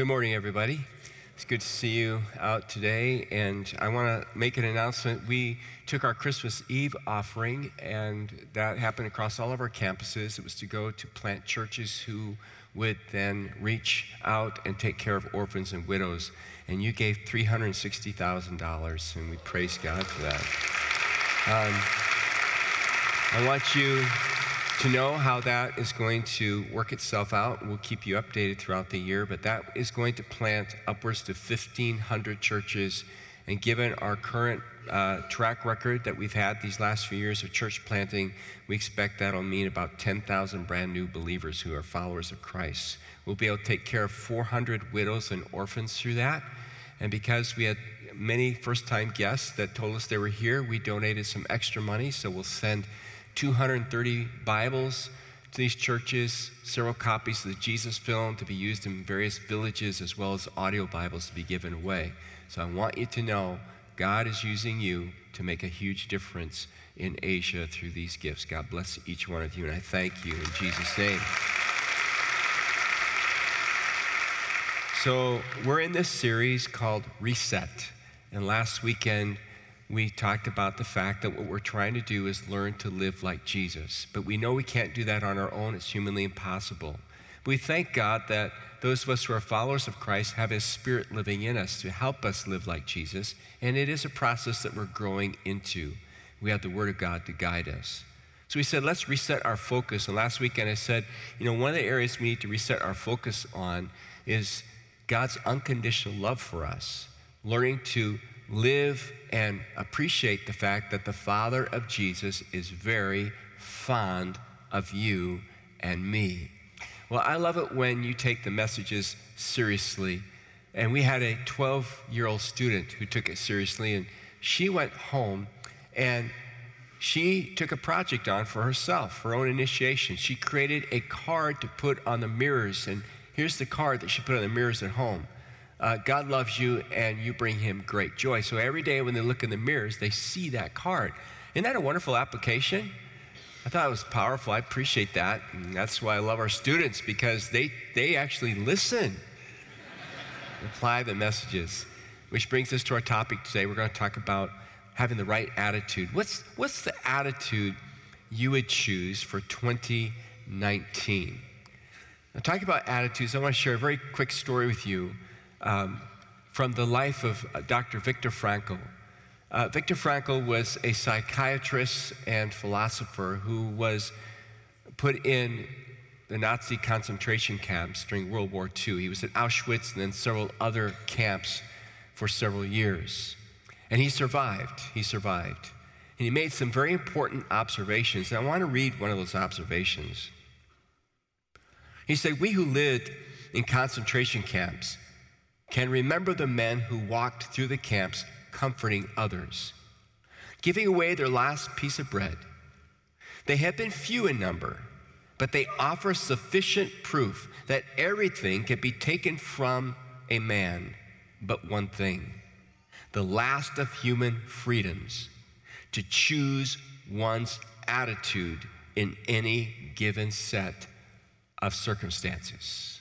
Good morning, everybody. It's good to see you out today. And I want to make an announcement. We took our Christmas Eve offering, and that happened across all of our campuses. It was to go to plant churches who would then reach out and take care of orphans and widows. And you gave $360,000, and we praise God for that. Um, I want you to know how that is going to work itself out. We'll keep you updated throughout the year, but that is going to plant upwards to 1,500 churches. And given our current uh, track record that we've had these last few years of church planting, we expect that'll mean about 10,000 brand new believers who are followers of Christ. We'll be able to take care of 400 widows and orphans through that. And because we had many first time guests that told us they were here, we donated some extra money. So we'll send 230 Bibles to these churches, several copies of the Jesus film to be used in various villages, as well as audio Bibles to be given away. So I want you to know God is using you to make a huge difference in Asia through these gifts. God bless each one of you, and I thank you in Jesus' name. So, we're in this series called Reset. And last weekend, we talked about the fact that what we're trying to do is learn to live like Jesus. But we know we can't do that on our own, it's humanly impossible. We thank God that those of us who are followers of Christ have His Spirit living in us to help us live like Jesus, and it is a process that we're growing into. We have the Word of God to guide us. So we said, let's reset our focus. And last weekend I said, you know, one of the areas we need to reset our focus on is God's unconditional love for us, learning to live and appreciate the fact that the Father of Jesus is very fond of you and me. Well, I love it when you take the messages seriously. And we had a 12 year old student who took it seriously, and she went home and she took a project on for herself, her own initiation. She created a card to put on the mirrors, and here's the card that she put on the mirrors at home uh, God loves you and you bring him great joy. So every day when they look in the mirrors, they see that card. Isn't that a wonderful application? I thought it was powerful. I appreciate that. And that's why I love our students because they, they actually listen, apply the messages. Which brings us to our topic today. We're going to talk about having the right attitude. What's, what's the attitude you would choose for 2019? Now, talking about attitudes, I want to share a very quick story with you um, from the life of uh, Dr. Viktor Frankl. Uh, Viktor Frankl was a psychiatrist and philosopher who was put in the Nazi concentration camps during World War II. He was at Auschwitz and then several other camps for several years. And he survived. He survived. And he made some very important observations. And I want to read one of those observations. He said, We who lived in concentration camps can remember the men who walked through the camps comforting others, giving away their last piece of bread. They have been few in number, but they offer sufficient proof that everything can be taken from a man but one thing the last of human freedoms to choose one's attitude in any given set of circumstances.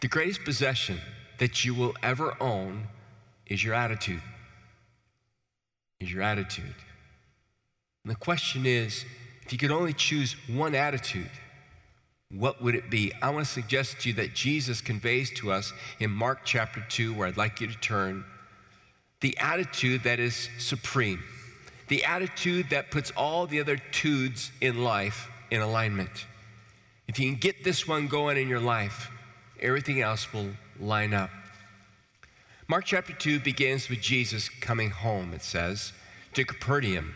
The greatest possession that you will ever own is your attitude. Is your attitude. And the question is if you could only choose one attitude, what would it be? I want to suggest to you that Jesus conveys to us in Mark chapter 2, where I'd like you to turn, the attitude that is supreme, the attitude that puts all the other tudes in life in alignment. If you can get this one going in your life, everything else will line up. Mark chapter 2 begins with Jesus coming home, it says, to Capernaum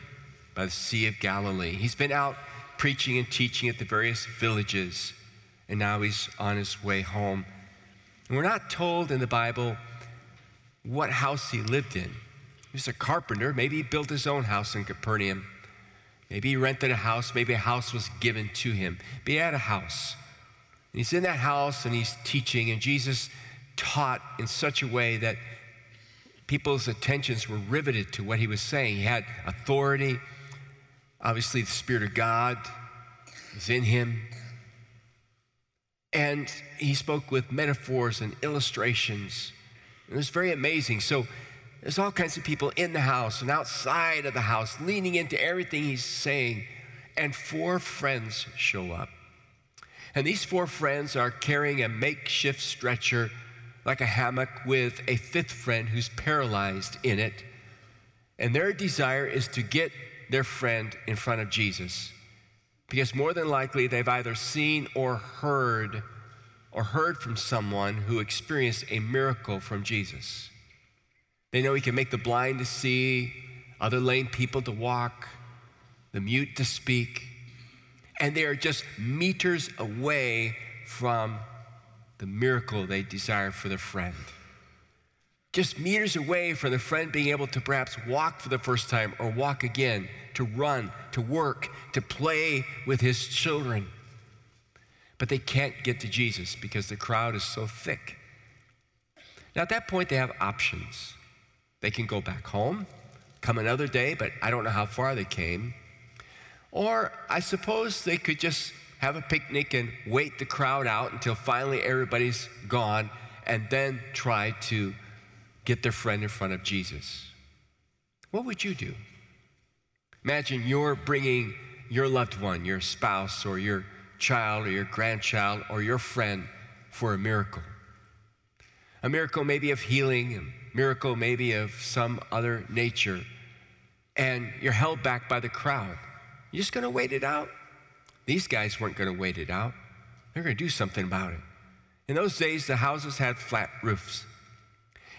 by the Sea of Galilee. He's been out preaching and teaching at the various villages, and now he's on his way home. And we're not told in the Bible what house he lived in. He was a carpenter. Maybe he built his own house in Capernaum. Maybe he rented a house. Maybe a house was given to him. But he had a house. He's in that house and he's teaching, and Jesus taught in such a way that people's attentions were riveted to what he was saying. He had authority. Obviously, the Spirit of God was in him. And he spoke with metaphors and illustrations. It was very amazing. So there's all kinds of people in the house and outside of the house, leaning into everything he's saying. And four friends show up. And these four friends are carrying a makeshift stretcher, like a hammock, with a fifth friend who's paralyzed in it. And their desire is to get their friend in front of Jesus. Because more than likely, they've either seen or heard or heard from someone who experienced a miracle from Jesus. They know he can make the blind to see, other lame people to walk, the mute to speak, and they are just meters away from the miracle they desire for their friend. Just meters away from the friend being able to perhaps walk for the first time or walk again, to run, to work, to play with his children. But they can't get to Jesus because the crowd is so thick. Now, at that point, they have options. They can go back home, come another day, but I don't know how far they came. Or I suppose they could just have a picnic and wait the crowd out until finally everybody's gone and then try to get their friend in front of Jesus. What would you do? Imagine you're bringing your loved one, your spouse, or your child, or your grandchild, or your friend for a miracle. A miracle maybe of healing, a miracle maybe of some other nature, and you're held back by the crowd. You're just going to wait it out? These guys weren't going to wait it out. They're going to do something about it. In those days, the houses had flat roofs.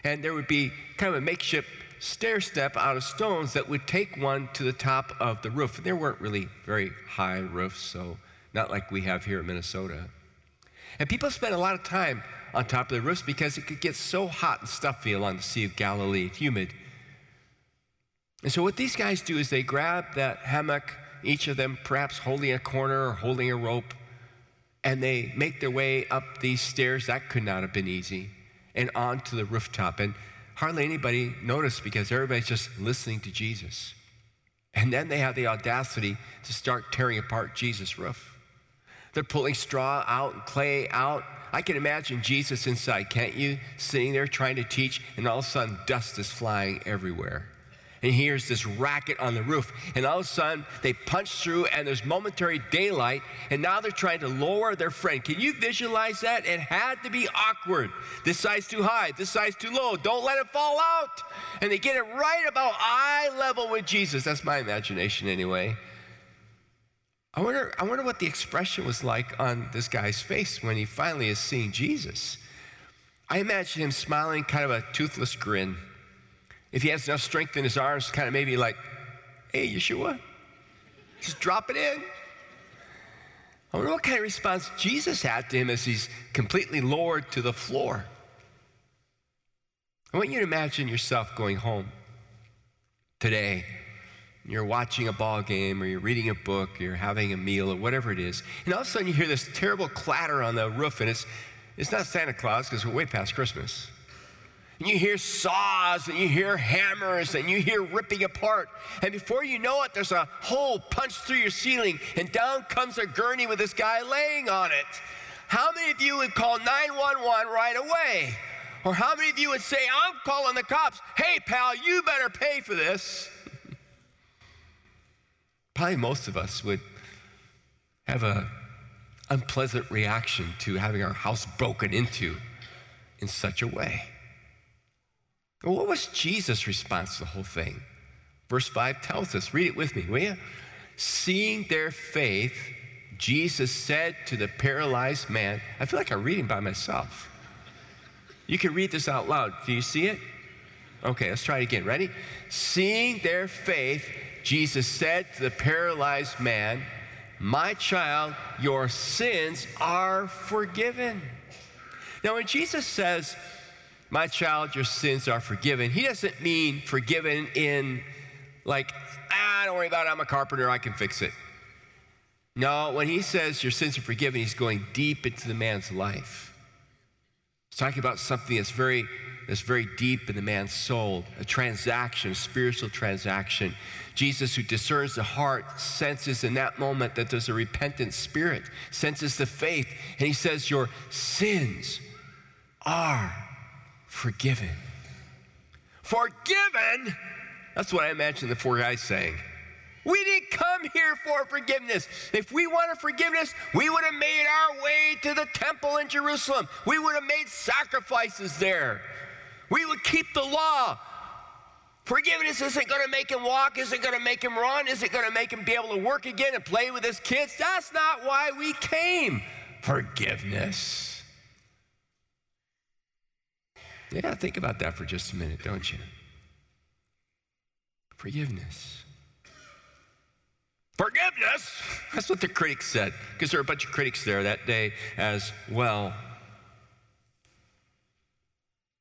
And there would be kind of a makeshift stair step out of stones that would take one to the top of the roof. And there weren't really very high roofs, so not like we have here in Minnesota. And people spent a lot of time on top of the roofs because it could get so hot and stuffy along the Sea of Galilee, humid. And so what these guys do is they grab that hammock each of them perhaps holding a corner or holding a rope, and they make their way up these stairs. That could not have been easy, and onto the rooftop. And hardly anybody noticed because everybody's just listening to Jesus. And then they have the audacity to start tearing apart Jesus' roof. They're pulling straw out and clay out. I can imagine Jesus inside, can't you? Sitting there trying to teach, and all of a sudden dust is flying everywhere and he hears this racket on the roof. And all of a sudden, they punch through, and there's momentary daylight, and now they're trying to lower their friend. Can you visualize that? It had to be awkward. This side's too high, this side's too low. Don't let it fall out. And they get it right about eye level with Jesus. That's my imagination, anyway. I wonder, I wonder what the expression was like on this guy's face when he finally is seeing Jesus. I imagine him smiling, kind of a toothless grin. If he has enough strength in his arms, kind of maybe like, hey, Yeshua, just drop it in. I wonder what kind of response Jesus had to him as he's completely lowered to the floor. I want you to imagine yourself going home today. You're watching a ball game, or you're reading a book, or you're having a meal, or whatever it is, and all of a sudden you hear this terrible clatter on the roof, and it's, it's not Santa Claus because we're way past Christmas and you hear saws and you hear hammers and you hear ripping apart. And before you know it, there's a hole punched through your ceiling and down comes a gurney with this guy laying on it. How many of you would call 911 right away? Or how many of you would say, I'm calling the cops? Hey, pal, you better pay for this. Probably most of us would have an unpleasant reaction to having our house broken into in such a way. What was Jesus' response to the whole thing? Verse 5 tells us, read it with me, will you? Seeing their faith, Jesus said to the paralyzed man, I feel like I'm reading by myself. You can read this out loud. Do you see it? Okay, let's try it again. Ready? Seeing their faith, Jesus said to the paralyzed man, My child, your sins are forgiven. Now, when Jesus says, my child, your sins are forgiven. He doesn't mean forgiven in like, ah, don't worry about it, I'm a carpenter, I can fix it. No, when he says your sins are forgiven, he's going deep into the man's life. He's talking about something that's very that's very deep in the man's soul, a transaction, a spiritual transaction. Jesus, who discerns the heart, senses in that moment that there's a repentant spirit, senses the faith, and he says, Your sins are forgiven. Forgiven? That's what I imagine the four guys saying. We didn't come here for forgiveness. If we wanted forgiveness, we would have made our way to the temple in Jerusalem. We would have made sacrifices there. We would keep the law. Forgiveness isn't going to make him walk, isn't going to make him run, isn't going to make him be able to work again and play with his kids. That's not why we came. Forgiveness. Yeah, think about that for just a minute, don't you? Forgiveness. Forgiveness? That's what the critics said, because there were a bunch of critics there that day as well.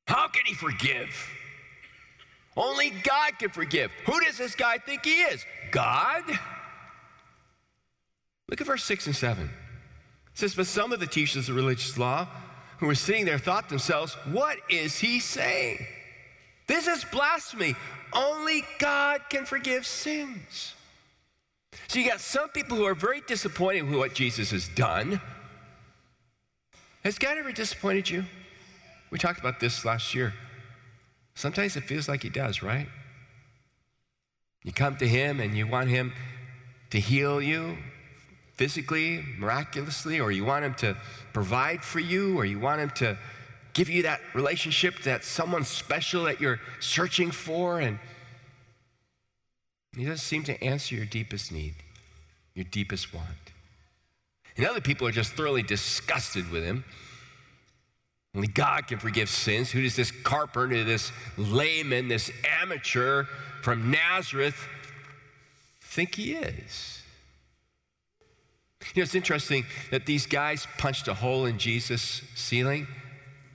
How can he forgive? Only God can forgive. Who does this guy think he is? God? Look at verse 6 and 7. It says, But some of the teachers of religious law who were sitting there thought themselves, What is he saying? This is blasphemy. Only God can forgive sins. So you got some people who are very disappointed with what Jesus has done. Has God ever disappointed you? We talked about this last year. Sometimes it feels like He does, right? You come to Him and you want Him to heal you physically, miraculously, or you want Him to provide for you, or you want Him to give you that relationship that someone special that you're searching for, and He doesn't seem to answer your deepest need, your deepest want. And other people are just thoroughly disgusted with Him. Only God can forgive sins. Who does this carpenter, this layman, this amateur from Nazareth think he is? You know, it's interesting that these guys punched a hole in Jesus' ceiling.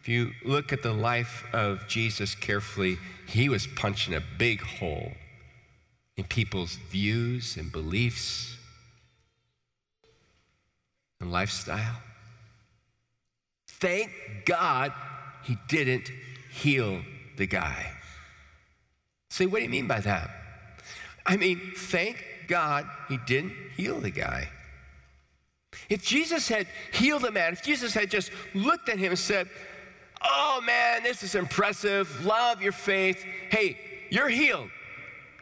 If you look at the life of Jesus carefully, he was punching a big hole in people's views and beliefs and lifestyle. Thank God he didn't heal the guy. Say, what do you mean by that? I mean, thank God he didn't heal the guy. If Jesus had healed the man, if Jesus had just looked at him and said, Oh man, this is impressive, love your faith, hey, you're healed.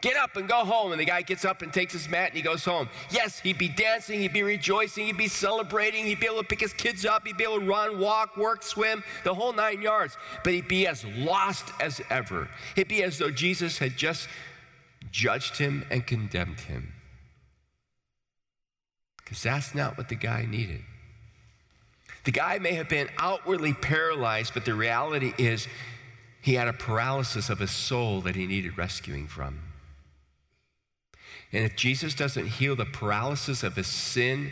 Get up and go home. And the guy gets up and takes his mat and he goes home. Yes, he'd be dancing, he'd be rejoicing, he'd be celebrating, he'd be able to pick his kids up, he'd be able to run, walk, work, swim, the whole nine yards. But he'd be as lost as ever. He'd be as though Jesus had just judged him and condemned him. Because that's not what the guy needed. The guy may have been outwardly paralyzed, but the reality is he had a paralysis of his soul that he needed rescuing from. And if Jesus doesn't heal the paralysis of his sin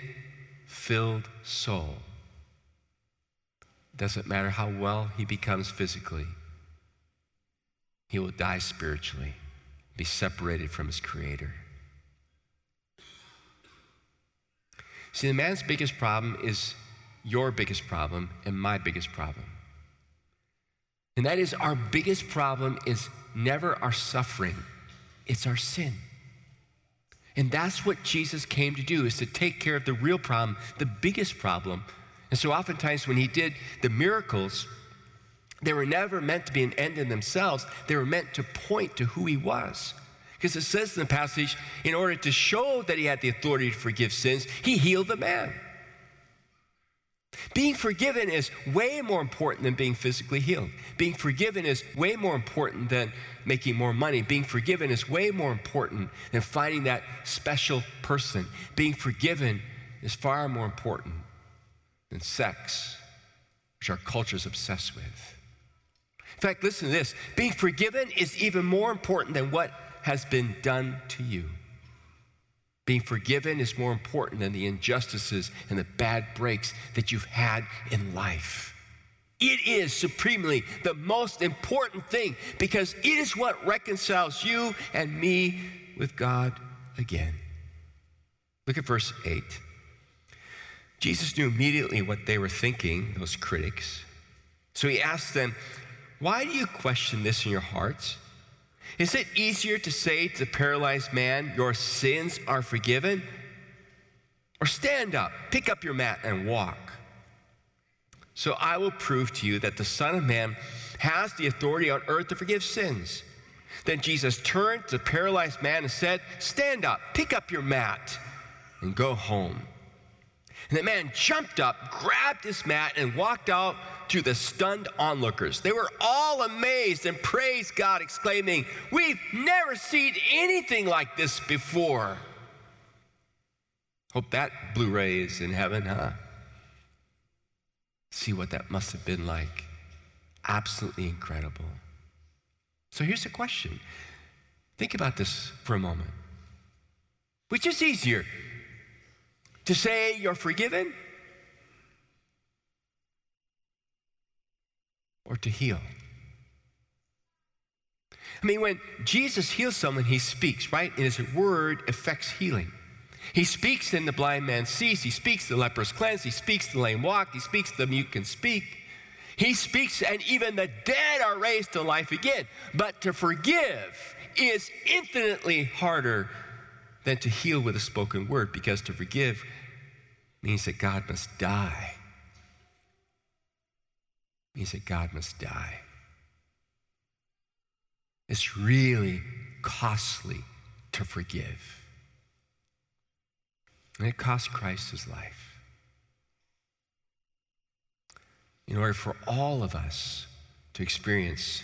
filled soul, doesn't matter how well he becomes physically, he will die spiritually, be separated from his creator. See, the man's biggest problem is your biggest problem and my biggest problem. And that is our biggest problem is never our suffering, it's our sin. And that's what Jesus came to do, is to take care of the real problem, the biggest problem. And so oftentimes when he did the miracles, they were never meant to be an end in themselves. They were meant to point to who he was. Because it says in the passage, in order to show that he had the authority to forgive sins, he healed the man. Being forgiven is way more important than being physically healed. Being forgiven is way more important than making more money. Being forgiven is way more important than finding that special person. Being forgiven is far more important than sex, which our culture is obsessed with. In fact, listen to this being forgiven is even more important than what has been done to you. Being forgiven is more important than the injustices and the bad breaks that you've had in life. It is supremely the most important thing because it is what reconciles you and me with God again. Look at verse 8. Jesus knew immediately what they were thinking, those critics. So he asked them, Why do you question this in your hearts? Is it easier to say to the paralyzed man, Your sins are forgiven? Or stand up, pick up your mat, and walk? So I will prove to you that the Son of Man has the authority on earth to forgive sins. Then Jesus turned to the paralyzed man and said, Stand up, pick up your mat, and go home. And the man jumped up, grabbed his mat, and walked out to the stunned onlookers. They were all amazed and praised God, exclaiming, We've never seen anything like this before. Hope that Blu ray is in heaven, huh? See what that must have been like. Absolutely incredible. So here's the question think about this for a moment. Which is easier, to say you're forgiven or to heal? I mean, when Jesus heals someone, he speaks, right? And his word affects healing. He speaks and the blind man sees. He speaks, the lepers cleanse. He speaks, the lame walk. He speaks, the mute can speak. He speaks, and even the dead are raised to life again. But to forgive is infinitely harder than to heal with a spoken word because to forgive means that God must die. Means that God must die. It's really costly to forgive. And it cost Christ his life in order for all of us to experience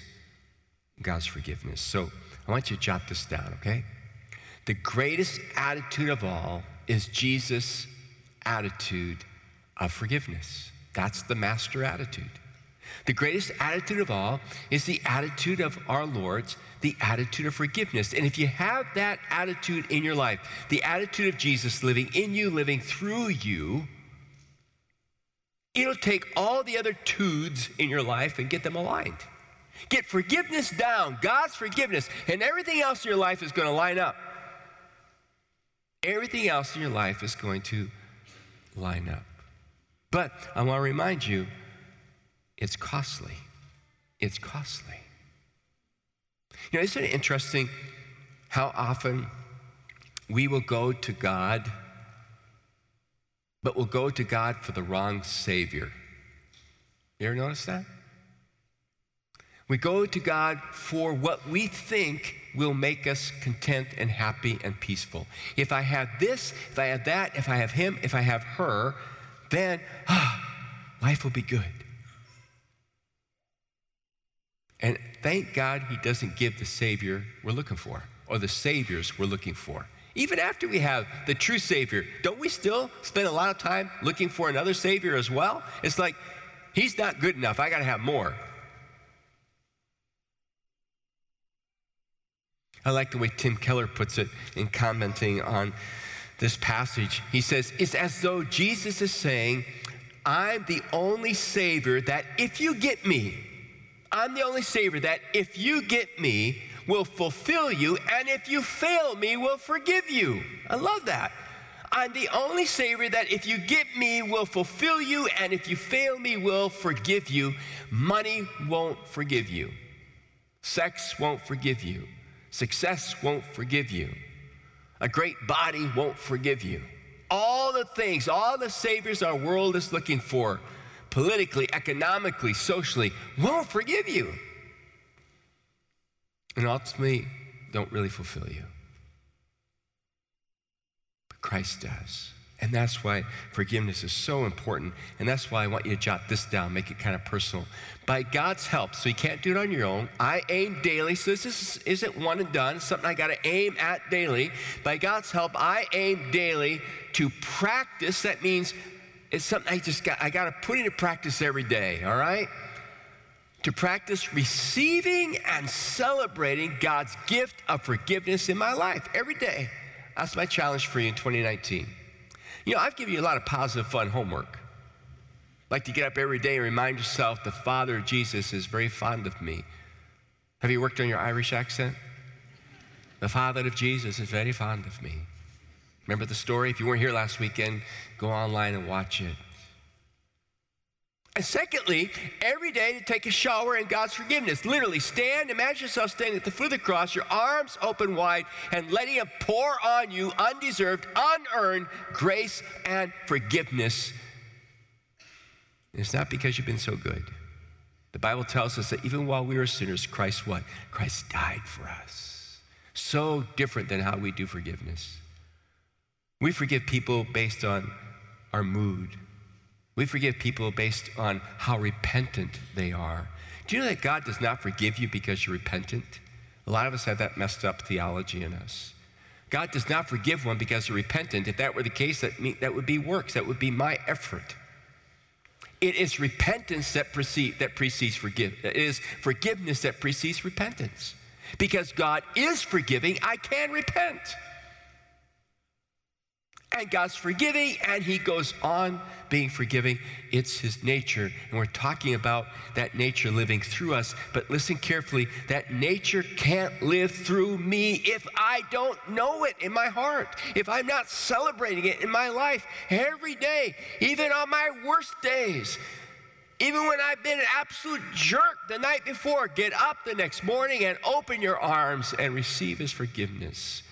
God's forgiveness. So I want you to jot this down, okay? The greatest attitude of all is Jesus' attitude of forgiveness. That's the master attitude. The greatest attitude of all is the attitude of our Lord's, the attitude of forgiveness. And if you have that attitude in your life, the attitude of Jesus living in you, living through you, it'll take all the other tudes in your life and get them aligned. Get forgiveness down, God's forgiveness, and everything else in your life is going to line up. Everything else in your life is going to line up. But I want to remind you it's costly. It's costly. You know, isn't it interesting how often we will go to God but we'll go to God for the wrong Savior. You ever notice that? We go to God for what we think will make us content and happy and peaceful. If I have this, if I have that, if I have him, if I have her, then ah, life will be good. And thank God he doesn't give the Savior we're looking for or the Saviors we're looking for. Even after we have the true Savior, don't we still spend a lot of time looking for another Savior as well? It's like, He's not good enough. I got to have more. I like the way Tim Keller puts it in commenting on this passage. He says, It's as though Jesus is saying, I'm the only Savior that if you get me, I'm the only Savior that if you get me, will fulfill you, and if you fail me, will forgive you. I love that. I'm the only Savior that if you get me, will fulfill you, and if you fail me, will forgive you. Money won't forgive you. Sex won't forgive you. Success won't forgive you. A great body won't forgive you. All the things, all the saviors our world is looking for, politically, economically, socially, won't forgive you and ultimately don't really fulfill you. But Christ does. And that's why forgiveness is so important. And that's why I want you to jot this down, make it kind of personal. By God's help, so you can't do it on your own, I aim daily. So this is, isn't one and done, something I got to aim at daily. By God's help, I aim daily to practice. That means it's something I just got, I got to put into practice every day, all right? to practice receiving and celebrating God's gift of forgiveness in my life every day. That's my challenge for you in 2019. You know, I've given you a lot of positive, fun homework. Like to get up every day and remind yourself the Father of Jesus is very fond of me. Have you worked on your Irish accent? The Father of Jesus is very fond of me. Remember the story? If you weren't here last weekend, go online and watch it. And secondly, every day to take a shower in God's forgiveness. Literally, stand, imagine yourself standing at the foot of the cross, your arms open wide, and letting Him pour on you undeserved, unearned grace and forgiveness. it's not because you've been so good. The Bible tells us that even while we were sinners, Christ what? Christ died for us. So different than how we do forgiveness. We forgive people based on our mood we forgive people based on how repentant they are. Do you know that God does not forgive you because you're repentant? A lot of us have that messed up theology in us. God does not forgive one because they're repentant. If that were the case, that, mean, that would be works, that would be my effort. It is repentance that, precede, that precedes forgiveness. It is forgiveness that precedes repentance. Because God is forgiving, I can repent and God's forgiving, and He goes on being forgiving. It's His nature. And we're talking about that nature living through us. But listen carefully that nature can't live through me if I don't know it in my heart, if I'm not celebrating it in my life every day, even on my worst days. Even when I've been an absolute jerk the night before, get up the next morning and open your arms and receive His forgiveness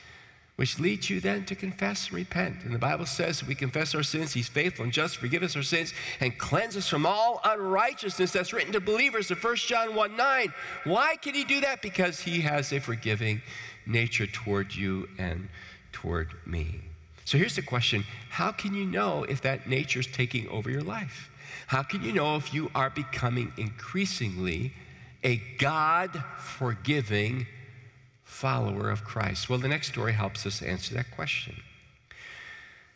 which leads you then to confess and repent. And the Bible says if we confess our sins, He's faithful and just, forgive us our sins, and cleanse us from all unrighteousness. That's written to believers in 1 John 1 9. Why can He do that? Because He has a forgiving nature toward you and toward me. So here's the question How can you know if that nature is taking over your life? How can you know if you are becoming increasingly a God forgiving follower of Christ? Well, the next story helps us answer that question.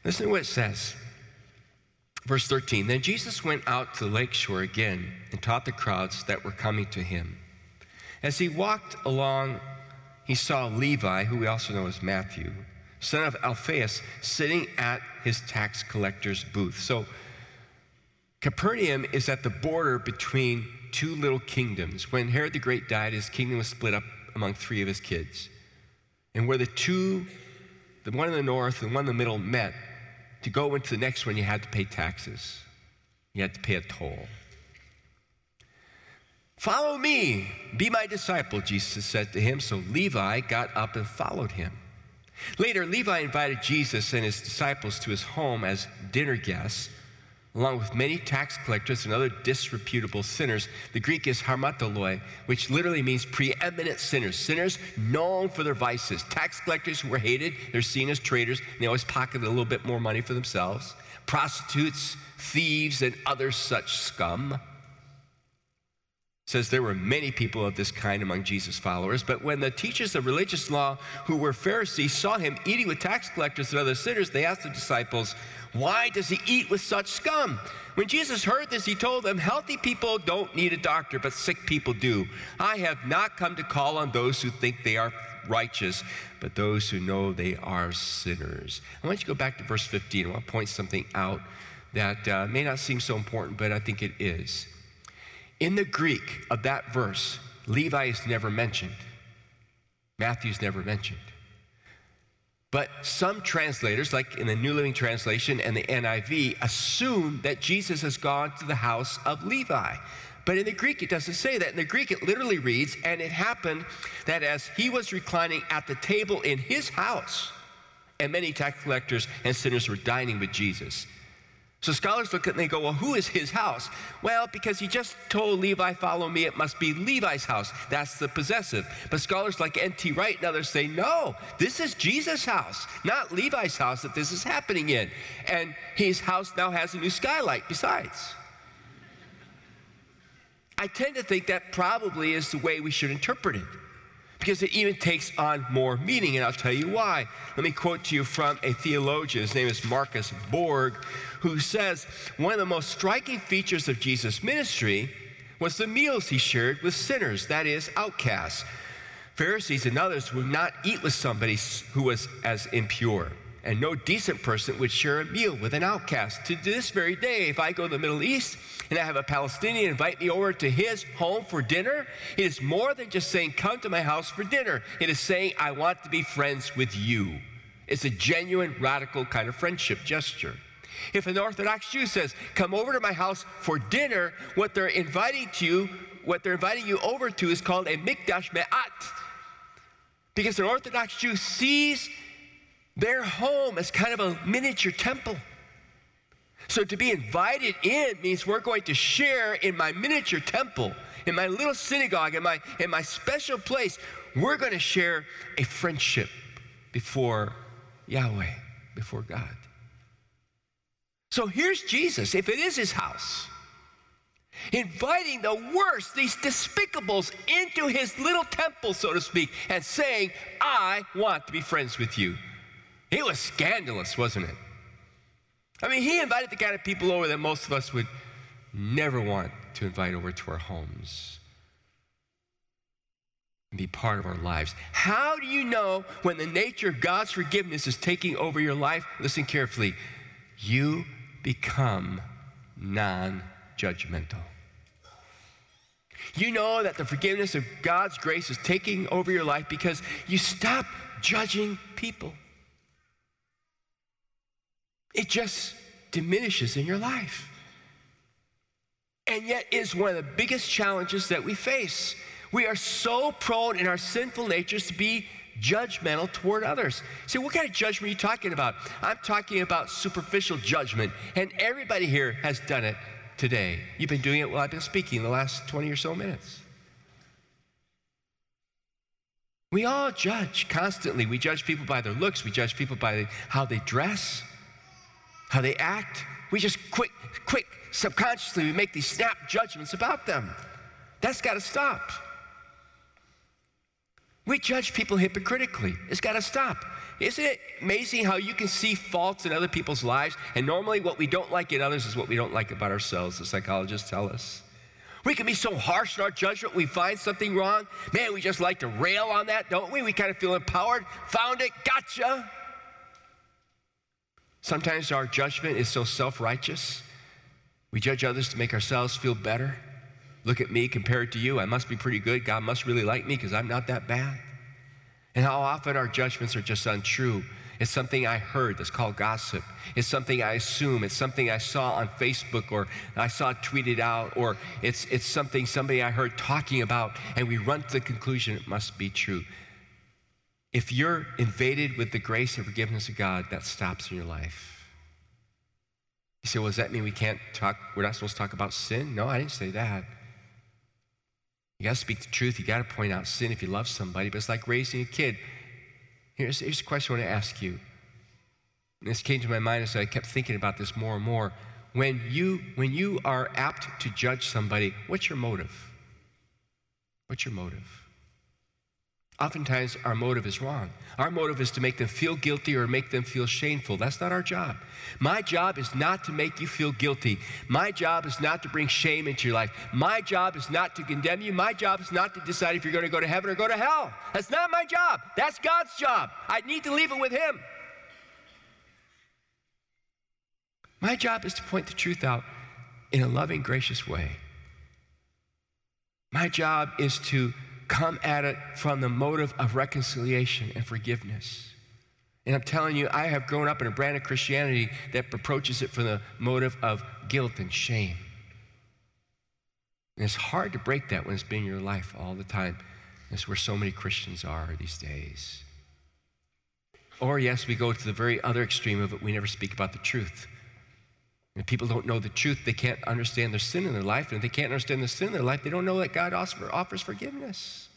Listen to what it says. Verse 13 Then Jesus went out to the lake shore again and taught the crowds that were coming to him. As he walked along, he saw Levi, who we also know as Matthew, son of Alphaeus, sitting at his tax collector's booth. So, Capernaum is at the border between two little kingdoms. When Herod the Great died, his kingdom was split up among three of his kids. And where the two, the one in the north and one in the middle met, to go into the next one, you had to pay taxes. You had to pay a toll. Follow me, be my disciple, Jesus said to him. So Levi got up and followed him. Later, Levi invited Jesus and his disciples to his home as dinner guests along with many tax collectors and other disreputable sinners. The Greek is hamartoloi, which literally means preeminent sinners, sinners known for their vices. Tax collectors who were hated, they're seen as traitors, and they always pocketed a little bit more money for themselves. Prostitutes, thieves, and other such scum says there were many people of this kind among Jesus' followers, but when the teachers of religious law who were Pharisees saw him eating with tax collectors and other sinners, they asked the disciples, Why does he eat with such scum? When Jesus heard this, he told them, Healthy people don't need a doctor, but sick people do. I have not come to call on those who think they are righteous, but those who know they are sinners. I want you to go back to verse 15. I want to point something out that uh, may not seem so important, but I think it is. In the Greek of that verse, Levi is never mentioned, Matthew's never mentioned. But some translators, like in the New Living Translation and the NIV, assume that Jesus has gone to the house of Levi. But in the Greek, it doesn't say that. In the Greek, it literally reads, and it happened that as he was reclining at the table in his house, and many tax collectors and sinners were dining with Jesus. So scholars look at it and they go, well, who is his house? Well, because he just told Levi, follow me, it must be Levi's house. That's the possessive. But scholars like N.T. Wright and others say, no, this is Jesus' house, not Levi's house that this is happening in. And his house now has a new skylight besides. I tend to think that probably is the way we should interpret it because it even takes on more meaning, and I'll tell you why. Let me quote to you from a theologian. His name is Marcus Borg, who says one of the most striking features of Jesus' ministry was the meals he shared with sinners, that is, outcasts. Pharisees and others would not eat with somebody who was as impure and no decent person would share a meal with an outcast. To this very day, if I go to the Middle East and I have a Palestinian invite me over to his home for dinner, it is more than just saying, Come to my house for dinner. It is saying, I want to be friends with you. It's a genuine, radical kind of friendship gesture. If an Orthodox Jew says, Come over to my house for dinner, what they're inviting to you, what they're inviting you over to is called a mikdash me'at. Because an Orthodox Jew sees their home as kind of a miniature temple. So to be invited in means we're going to share in my miniature temple, in my little synagogue, in my, in my special place. We're going to share a friendship before Yahweh, before God. So here's Jesus, if it is his house, inviting the worst, these despicables, into his little temple, so to speak, and saying, I want to be friends with you. It was scandalous, wasn't it? I mean, he invited the kind of people over that most of us would never want to invite over to our homes and be part of our lives. How do you know when the nature of God's forgiveness is taking over your life? Listen carefully. You become non judgmental. You know that the forgiveness of God's grace is taking over your life because you stop judging people. It just diminishes in your life. And yet is one of the biggest challenges that we face. We are so prone in our sinful natures to be judgmental toward others. See, what kind of judgment are you talking about? I'm talking about superficial judgment, and everybody here has done it today. You've been doing it while I've been speaking the last 20 or so minutes. We all judge constantly. We judge people by their looks, we judge people by how they dress, how they act. We just quick, quick, subconsciously, we make these snap judgments about them. That's got to stop. We judge people hypocritically. It's got to stop. Isn't it amazing how you can see faults in other people's lives? And normally, what we don't like in others is what we don't like about ourselves, the psychologists tell us. We can be so harsh in our judgment, we find something wrong. Man, we just like to rail on that, don't we? We kind of feel empowered. Found it, gotcha. Sometimes our judgment is so self righteous. We judge others to make ourselves feel better. Look at me compared to you. I must be pretty good. God must really like me because I'm not that bad. And how often our judgments are just untrue. It's something I heard that's called gossip. It's something I assume. It's something I saw on Facebook or I saw tweeted out, or it's, it's something somebody I heard talking about, and we run to the conclusion it must be true. If you're invaded with the grace and forgiveness of God, that stops in your life. You say, well, does that mean we can't talk? We're not supposed to talk about sin? No, I didn't say that. You got to speak the truth. You got to point out sin if you love somebody. But it's like raising a kid. Here's, here's a question I want to ask you. And this came to my mind as I kept thinking about this more and more. When you, when you are apt to judge somebody, what's your motive? What's your motive? Oftentimes, our motive is wrong. Our motive is to make them feel guilty or make them feel shameful. That's not our job. My job is not to make you feel guilty. My job is not to bring shame into your life. My job is not to condemn you. My job is not to decide if you're going to go to heaven or go to hell. That's not my job. That's God's job. I need to leave it with Him. My job is to point the truth out in a loving, gracious way. My job is to come at it from the motive of reconciliation and forgiveness. And I'm telling you, I have grown up in a brand of Christianity that approaches it from the motive of guilt and shame. And it's hard to break that when it's been your life all the time. That's where so many Christians are these days. Or, yes, we go to the very other extreme of it. We never speak about the truth. If people don't know the truth, they can't understand their sin in their life. And if they can't understand the sin in their life, they don't know that God offers forgiveness.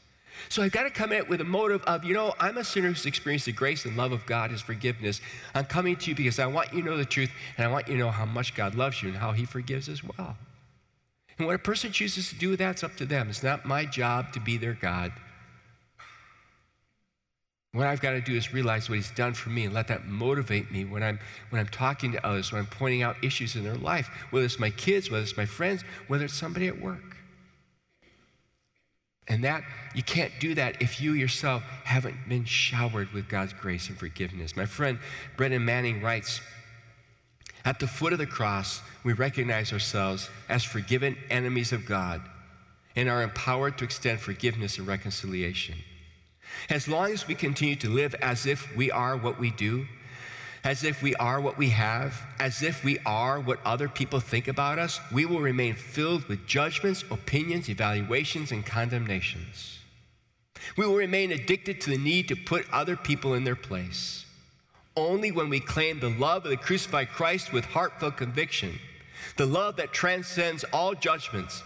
So I've got to come at with a motive of, you know, I'm a sinner who's experienced the grace and love of God, His forgiveness. I'm coming to you because I want you to know the truth and I want you to know how much God loves you and how He forgives as well. And what a person chooses to do with that's up to them. It's not my job to be their God. What I've got to do is realize what he's done for me and let that motivate me when I'm when I'm talking to others, when I'm pointing out issues in their life, whether it's my kids, whether it's my friends, whether it's somebody at work. And that you can't do that if you yourself haven't been showered with God's grace and forgiveness. My friend Brennan Manning writes, at the foot of the cross, we recognize ourselves as forgiven enemies of God and are empowered to extend forgiveness and reconciliation. As long as we continue to live as if we are what we do, as if we are what we have, as if we are what other people think about us, we will remain filled with judgments, opinions, evaluations, and condemnations. We will remain addicted to the need to put other people in their place. Only when we claim the love of the crucified Christ with heartfelt conviction, the love that transcends all judgments,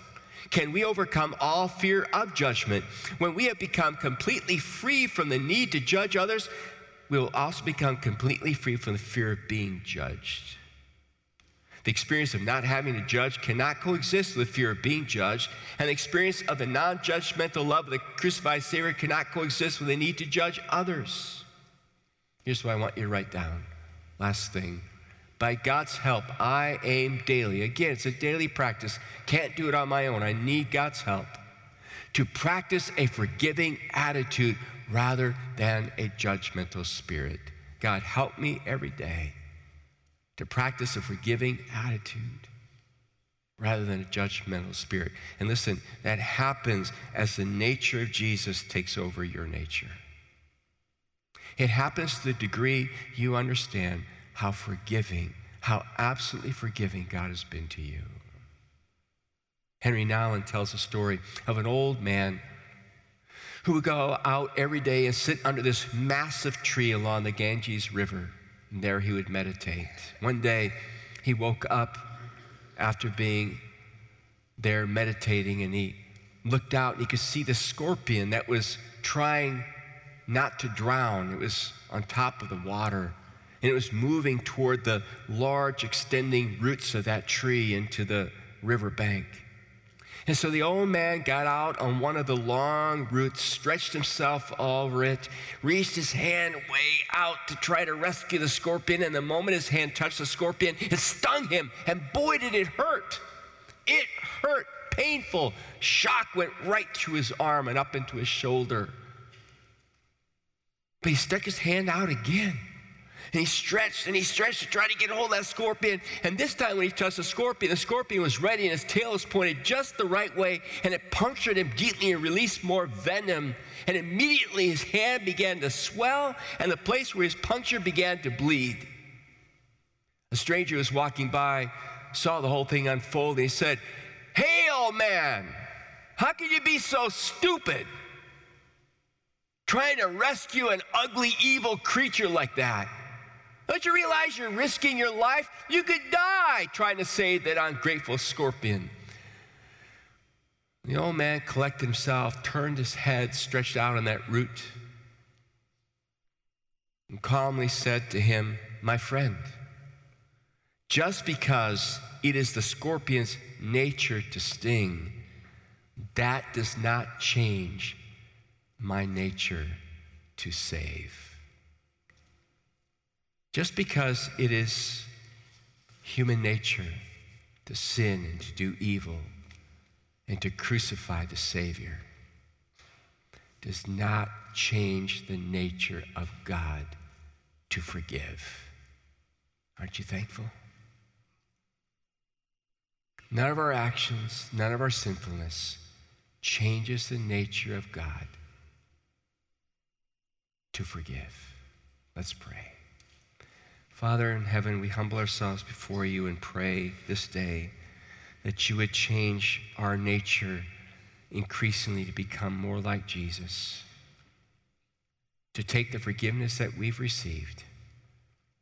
can we overcome all fear of judgment. When we have become completely free from the need to judge others, we will also become completely free from the fear of being judged. The experience of not having to judge cannot coexist with the fear of being judged, and the experience of the non judgmental love of the crucified Savior cannot coexist with the need to judge others. Here's what I want you to write down. Last thing. By God's help, I aim daily. Again, it's a daily practice. Can't do it on my own. I need God's help to practice a forgiving attitude rather than a judgmental spirit. God, help me every day to practice a forgiving attitude rather than a judgmental spirit. And listen, that happens as the nature of Jesus takes over your nature. It happens to the degree you understand how forgiving, how absolutely forgiving God has been to you. Henry Nouwen tells a story of an old man who would go out every day and sit under this massive tree along the Ganges River. And there he would meditate. One day, he woke up after being there meditating and he looked out and he could see the scorpion that was trying not to drown. It was on top of the water and it was moving toward the large extending roots of that tree into the river bank. And so the old man got out on one of the long roots, stretched himself over it, reached his hand way out to try to rescue the scorpion. And the moment his hand touched the scorpion, it stung him. And boy, did it hurt! It hurt, painful. Shock went right through his arm and up into his shoulder. But he stuck his hand out again. And he stretched and he stretched to try to get a hold of that scorpion. And this time when he touched the scorpion, the scorpion was ready and his tail was pointed just the right way. And it punctured him deeply and released more venom. And immediately his hand began to swell and the place where his puncture began to bleed. A stranger was walking by saw the whole thing unfold and he said, Hey, old man, how can you be so stupid? Trying to rescue an ugly, evil creature like that. Don't you realize you're risking your life? You could die trying to save that ungrateful scorpion. The old man collected himself, turned his head, stretched out on that root, and calmly said to him, My friend, just because it is the scorpion's nature to sting, that does not change my nature to save. Just because it is human nature to sin and to do evil and to crucify the Savior does not change the nature of God to forgive. Aren't you thankful? None of our actions, none of our sinfulness changes the nature of God to forgive. Let's pray. Father in heaven, we humble ourselves before you and pray this day that you would change our nature increasingly to become more like Jesus, to take the forgiveness that we've received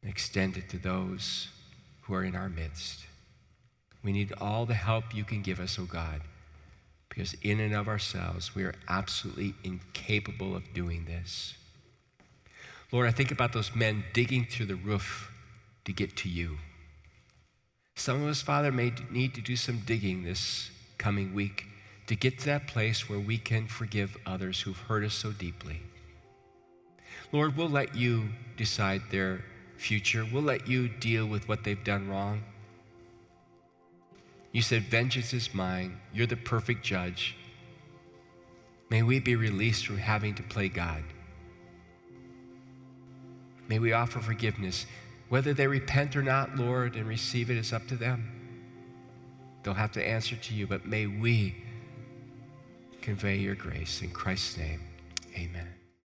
and extend it to those who are in our midst. We need all the help you can give us, O oh God, because in and of ourselves, we are absolutely incapable of doing this. Lord, I think about those men digging through the roof to get to you. Some of us, Father, may need to do some digging this coming week to get to that place where we can forgive others who've hurt us so deeply. Lord, we'll let you decide their future. We'll let you deal with what they've done wrong. You said, Vengeance is mine. You're the perfect judge. May we be released from having to play God. May we offer forgiveness. Whether they repent or not, Lord, and receive it is up to them. They'll have to answer to you, but may we convey your grace. In Christ's name, amen.